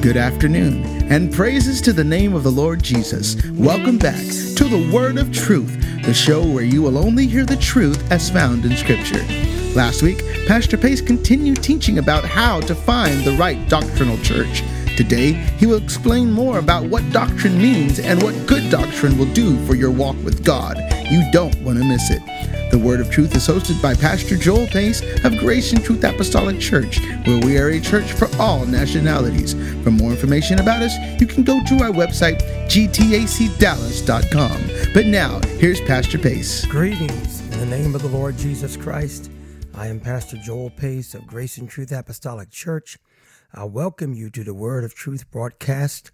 Good afternoon, and praises to the name of the Lord Jesus. Welcome back to the Word of Truth, the show where you will only hear the truth as found in Scripture. Last week, Pastor Pace continued teaching about how to find the right doctrinal church. Today, he will explain more about what doctrine means and what good doctrine will do for your walk with God. You don't want to miss it. The Word of Truth is hosted by Pastor Joel Pace of Grace and Truth Apostolic Church, where we are a church for all nationalities. For more information about us, you can go to our website, gtacdallas.com. But now, here's Pastor Pace. Greetings in the name of the Lord Jesus Christ. I am Pastor Joel Pace of Grace and Truth Apostolic Church. I welcome you to the Word of Truth broadcast.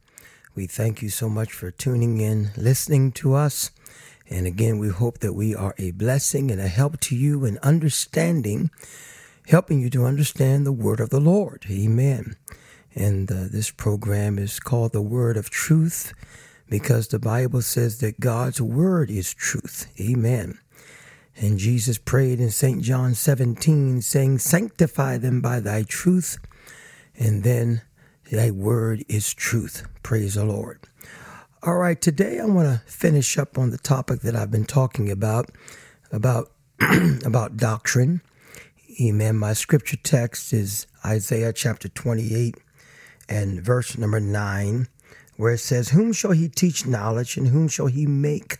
We thank you so much for tuning in, listening to us. And again, we hope that we are a blessing and a help to you in understanding, helping you to understand the word of the Lord. Amen. And uh, this program is called the Word of Truth because the Bible says that God's Word is truth. Amen. And Jesus prayed in St. John 17, saying, Sanctify them by thy truth, and then thy word is truth. Praise the Lord. All right, today I want to finish up on the topic that I've been talking about, about, about doctrine. Amen. My scripture text is Isaiah chapter 28 and verse number 9, where it says, Whom shall he teach knowledge, and whom shall he make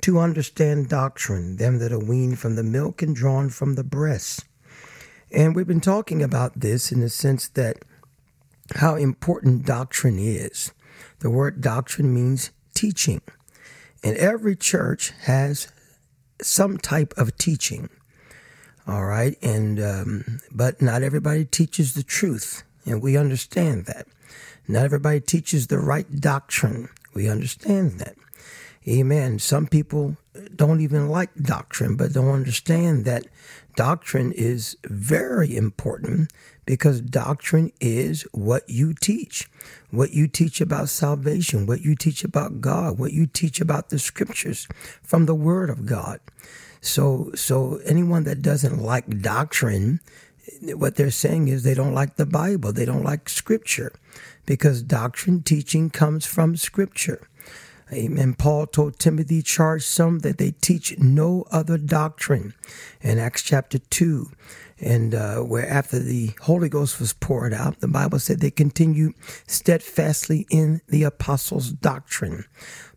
to understand doctrine? Them that are weaned from the milk and drawn from the breast. And we've been talking about this in the sense that how important doctrine is. The word doctrine means teaching. And every church has some type of teaching. All right. And, um, but not everybody teaches the truth. And we understand that. Not everybody teaches the right doctrine. We understand that. Amen. Some people don't even like doctrine, but don't understand that doctrine is very important because doctrine is what you teach. What you teach about salvation, what you teach about God, what you teach about the scriptures from the word of God. So, so anyone that doesn't like doctrine, what they're saying is they don't like the Bible. They don't like scripture because doctrine teaching comes from scripture. Amen. Paul told Timothy, charge some that they teach no other doctrine in Acts chapter 2. And uh, where after the Holy Ghost was poured out, the Bible said they continued steadfastly in the apostles' doctrine.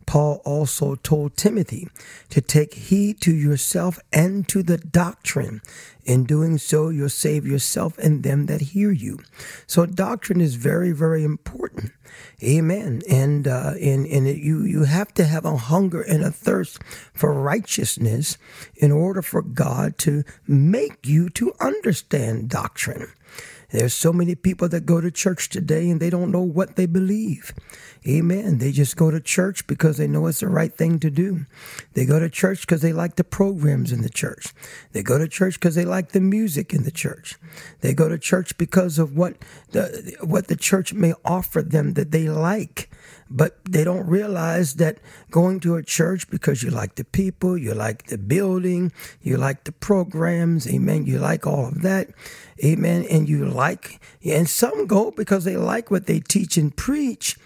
Paul also told Timothy to take heed to yourself and to the doctrine. In doing so, you'll save yourself and them that hear you. So doctrine is very, very important. Amen. And uh, and and it, you you have to have a hunger and a thirst for righteousness in order for God to make you to understand doctrine. There's so many people that go to church today and they don't know what they believe. Amen. They just go to church because they know it's the right thing to do. They go to church because they like the programs in the church. They go to church because they like the music in the church. They go to church because of what the what the church may offer them that they like. But they don't realize that going to a church because you like the people, you like the building, you like the programs, amen, you like all of that, amen, and you like, and some go because they like what they teach and preach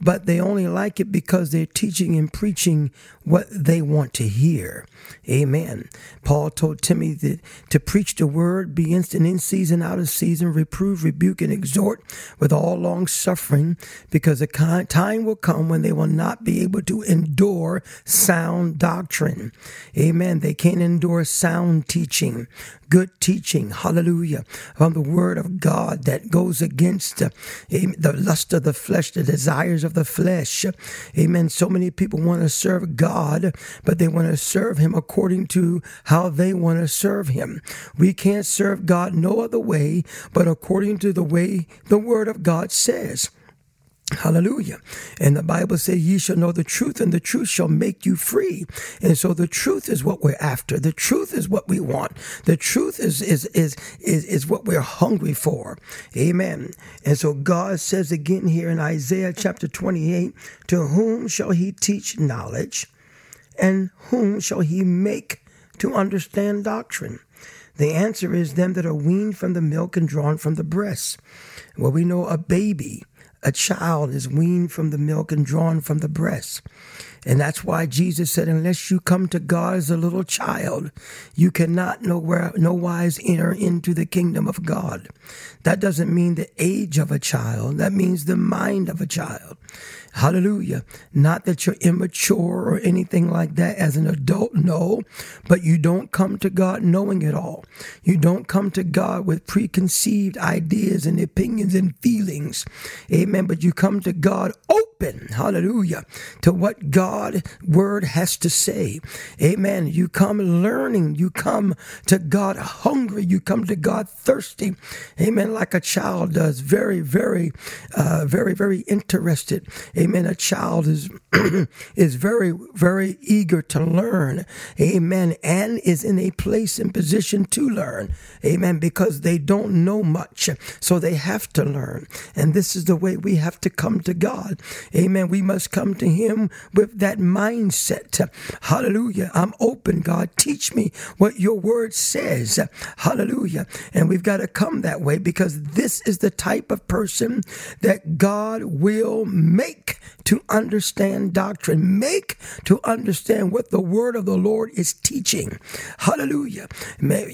but they only like it because they're teaching and preaching what they want to hear. Amen. Paul told Timothy that to preach the word, be instant in season, out of season, reprove, rebuke, and exhort with all long suffering, because a time will come when they will not be able to endure sound doctrine. Amen. They can't endure sound teaching good teaching, hallelujah, from the word of God that goes against uh, the lust of the flesh, the desires of the flesh. Amen. So many people want to serve God, but they want to serve Him according to how they want to serve Him. We can't serve God no other way but according to the way the word of God says. Hallelujah. And the Bible says, Ye shall know the truth, and the truth shall make you free. And so the truth is what we're after. The truth is what we want. The truth is, is, is, is, is what we're hungry for. Amen. And so God says again here in Isaiah chapter 28, To whom shall he teach knowledge, and whom shall he make to understand doctrine? The answer is them that are weaned from the milk and drawn from the breast. Well, we know a baby a child is weaned from the milk and drawn from the breast. And that's why Jesus said, unless you come to God as a little child, you cannot nowhere, no wise enter into the kingdom of God. That doesn't mean the age of a child. That means the mind of a child. Hallelujah. Not that you're immature or anything like that as an adult, no, but you don't come to God knowing it all. You don't come to God with preconceived ideas and opinions and feelings. Amen. But you come to God open, hallelujah, to what God word has to say. Amen. You come learning. You come to God hungry. You come to God thirsty. Amen. Like a child does. Very, very, uh, very, very interested. Amen. A child is is very, very eager to learn. Amen. And is in a place and position to learn. Amen. Because they don't know much. So they have to learn. And this is the way we have to come to God. Amen. We must come to Him with that mindset. Hallelujah. I'm open, God. Teach me what your word says. Hallelujah. And we've got to come that way because this is the type of person that God will make to understand doctrine, make to understand what the word of the Lord is teaching. Hallelujah.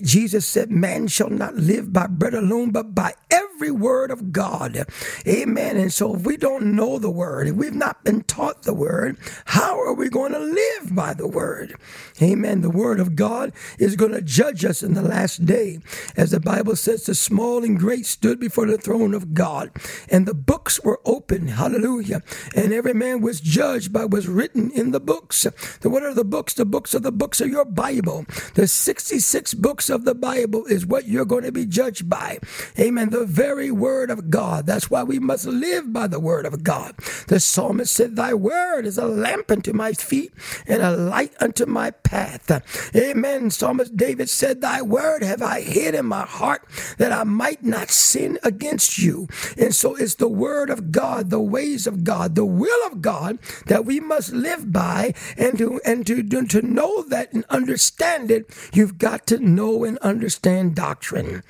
Jesus said, Man shall not live by bread alone, but by every word of God. Amen. And so if we don't know the word, if we've not been taught the word, how are we going to live by the word? Amen. The word of God is going to judge us in the last day. As the Bible says, the small and great stood before the throne of God, and the books were open. Hallelujah and every man was judged by what was written in the books. What are the books? The books are the books of your Bible. The 66 books of the Bible is what you're going to be judged by. Amen. The very word of God. That's why we must live by the word of God. The psalmist said, Thy word is a lamp unto my feet and a light unto my path. Amen. Psalmist David said, Thy word have I hid in my heart that I might not sin against you. And so it's the word of God, the ways of God, the will of God that we must live by and to and to, to know that and understand it, you've got to know and understand doctrine.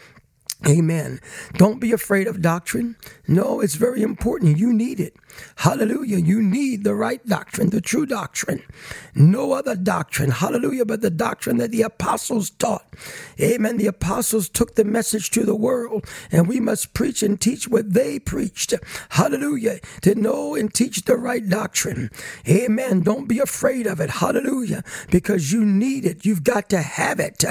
Amen. Don't be afraid of doctrine. No, it's very important. You need it. Hallelujah. You need the right doctrine, the true doctrine. No other doctrine. Hallelujah. But the doctrine that the apostles taught. Amen. The apostles took the message to the world and we must preach and teach what they preached. Hallelujah. To know and teach the right doctrine. Amen. Don't be afraid of it. Hallelujah. Because you need it. You've got to have it.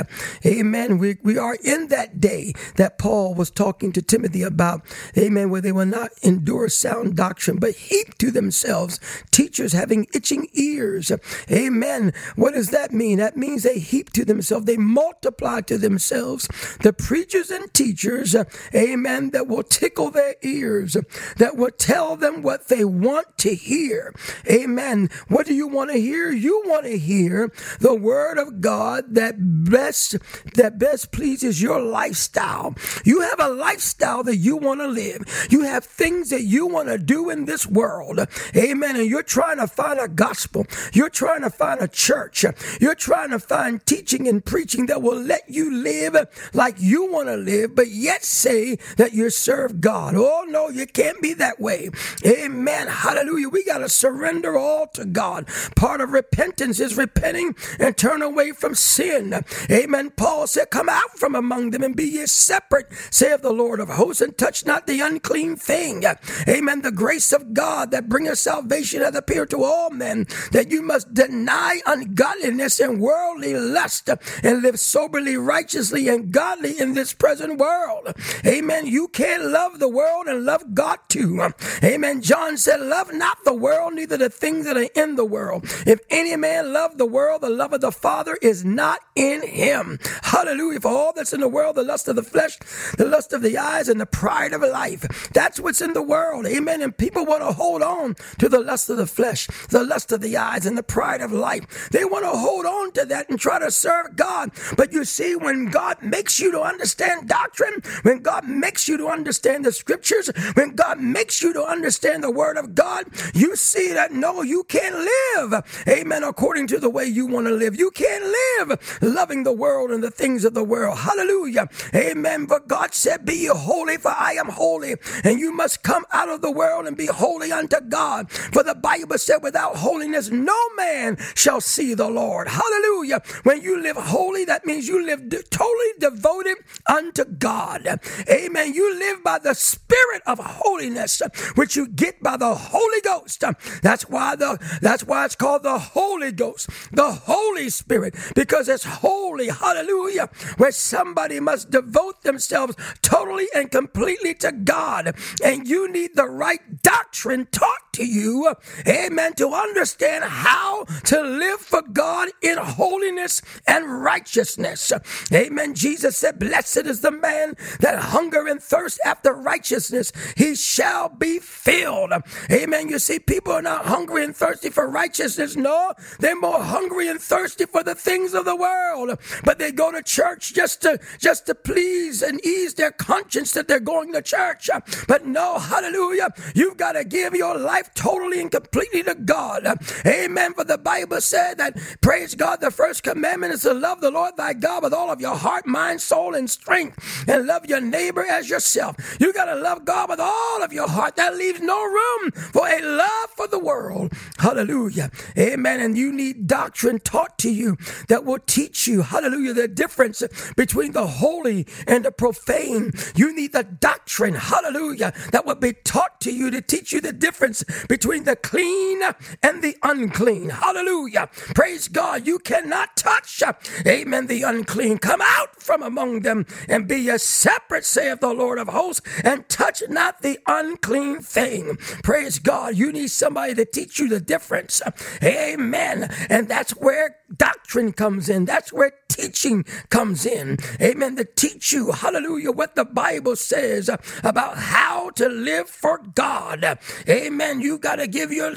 Amen. We, we are in that day that Paul was talking to Timothy about. Amen. Where they will not endure sound doctrine, but heap to themselves teachers having itching ears. Amen. What does that mean? That means they heap to themselves, they multiply to themselves the preachers and teachers, amen, that will tickle their ears, that will tell them what they want to hear. Amen. What do you want to hear? You want to hear the word of God that best that best pleases your lifestyle. You have a lifestyle that you want to live. You have things that you want to do in this world. Amen. And you're trying to find a gospel. You're trying to find a church. You're trying to find teaching and preaching that will let you live like you want to live, but yet say that you serve God. Oh, no, you can't be that way. Amen. Hallelujah. We got to surrender all to God. Part of repentance is repenting and turn away from sin. Amen. Paul said, Come out from among them and be ye separate, saith the Lord of hosts, and touch not the unclean thing. Amen. The grace of God that bringeth salvation hath appeared to all men, that you must deny ungodliness and worldly lust and live soberly, righteously, and godly in this present world. Amen. You can't love the world and love God too. Amen. John said, Love not the world, neither the things that are in the world. If any man love the world, the love of the Father is not in him. Hallelujah. For all that's in the world, the lust of the flesh, the lust of the eyes, and the pride of life. That's what's in the world. Amen. And people want to hold on to the lust of the flesh, the lust of the eyes, and the pride of life. They want to hold on to that and try to serve God. But you see, when God makes you to understand doctrine, when God makes you to understand the scriptures, when God makes you to understand the word of God, you see that no, you can't live, amen, according to the way you want to live. You can't live loving the world and the things of the world. Hallelujah. Amen. for God said, Be holy, for I am holy. And you must come out of the world and be holy unto God. For the Bible said, Without holiness, no man shall see the Lord. Hallelujah. When you live holy, that means you live de- totally devoted unto God. Amen. You live by the spirit of holiness, which you get by the Holy Ghost. That's why the that's why it's called the Holy Ghost, the Holy Spirit, because it's holy. Hallelujah. Where somebody must devote themselves totally and completely to God. And you need the right doctrine taught to you. Amen. To understand how to live for God in holiness and righteousness. Amen. Jesus said, Blessed is the man that hunger and thirst after righteousness. He shall be filled. Amen. You see, people are not hungry and thirsty for righteousness. No, they're more hungry and thirsty for the things of the world. But they go to church just to just to please and ease their conscience that they're going to church. But no, hallelujah. You've got to give your life totally and completely to God. Amen. For the Bible said that, praise God, the first commandment is to love the Lord thy God with all of your heart, mind, soul, and strength, and love your neighbor as yourself. You got to love God with all of your heart. That leaves no room for a love for the world. Hallelujah. Amen. And you need doctrine taught to you that will teach you, hallelujah, the difference between the holy and the profane. You need the doctrine, hallelujah, that will be taught to you to teach you the difference between the clean and the unclean. Hallelujah. Praise God. You cannot touch, amen, the unclean. Come out from among them and be a separate, saith the Lord of hosts, and touch not the unclean thing. Praise God. You need somebody to teach you the difference. Amen. And that's where doctrine comes in. That's where teaching comes in. Amen. To teach you, hallelujah, what the Bible says about how to live for God. Amen. You got to give your,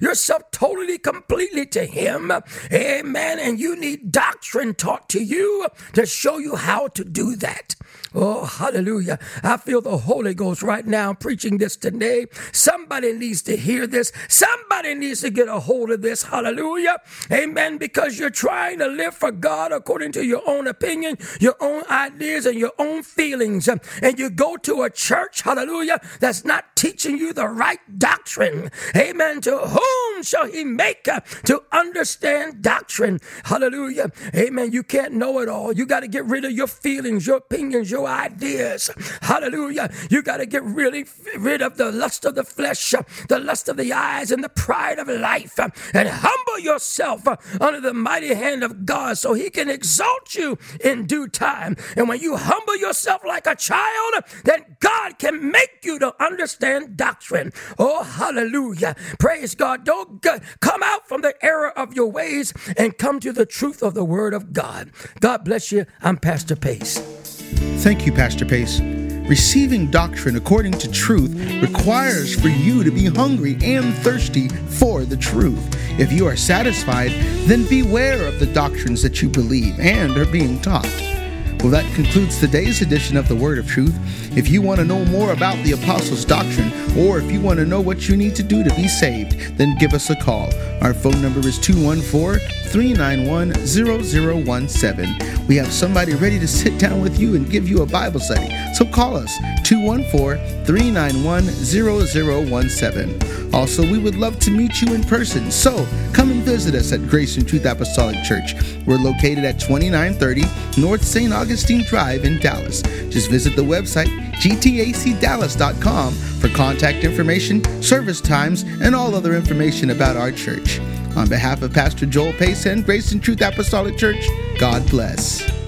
yourself totally, completely to Him. Amen. And you need doctrine taught to you to show you how to do that. Oh, hallelujah. I feel the Holy Ghost right now preaching this today. Somebody needs to hear this. Somebody needs to get a hold of this. Hallelujah. Amen. Because you're trying to live for God according to your own opinion, your own ideas, and your own feelings. And you go to a church, hallelujah, that's not teaching you the right doctrine. Amen. To whom shall he make to understand doctrine? Hallelujah. Amen. You can't know it all. You got to get rid of your feelings, your opinions, your ideas. Hallelujah. You got to get really rid of the lust of the flesh, the lust of the eyes, and the pride of life, and humble yourself under the mighty hand of God so he can exalt you in due time. And when you humble yourself like a child, then God can make you to understand doctrine. Oh, hallelujah. Praise God. Don't come out from the error of your ways and come to the truth of the word of God. God bless you. I'm Pastor Pace. Thank you, Pastor Pace. Receiving doctrine according to truth requires for you to be hungry and thirsty for the truth. If you are satisfied, then beware of the doctrines that you believe and are being taught. Well, that concludes today's edition of the Word of Truth. If you want to know more about the Apostles' doctrine, or if you want to know what you need to do to be saved, then give us a call. Our phone number is 214 391 0017. We have somebody ready to sit down with you and give you a Bible study. So call us 214 391 0017. Also, we would love to meet you in person. So come and visit us at Grace and Truth Apostolic Church. We're located at 2930 North St. Augustine Drive in Dallas. Just visit the website gtacdallas.com for contact information, service times, and all other information about our church. On behalf of Pastor Joel Pace and Grace and Truth Apostolic Church, God bless.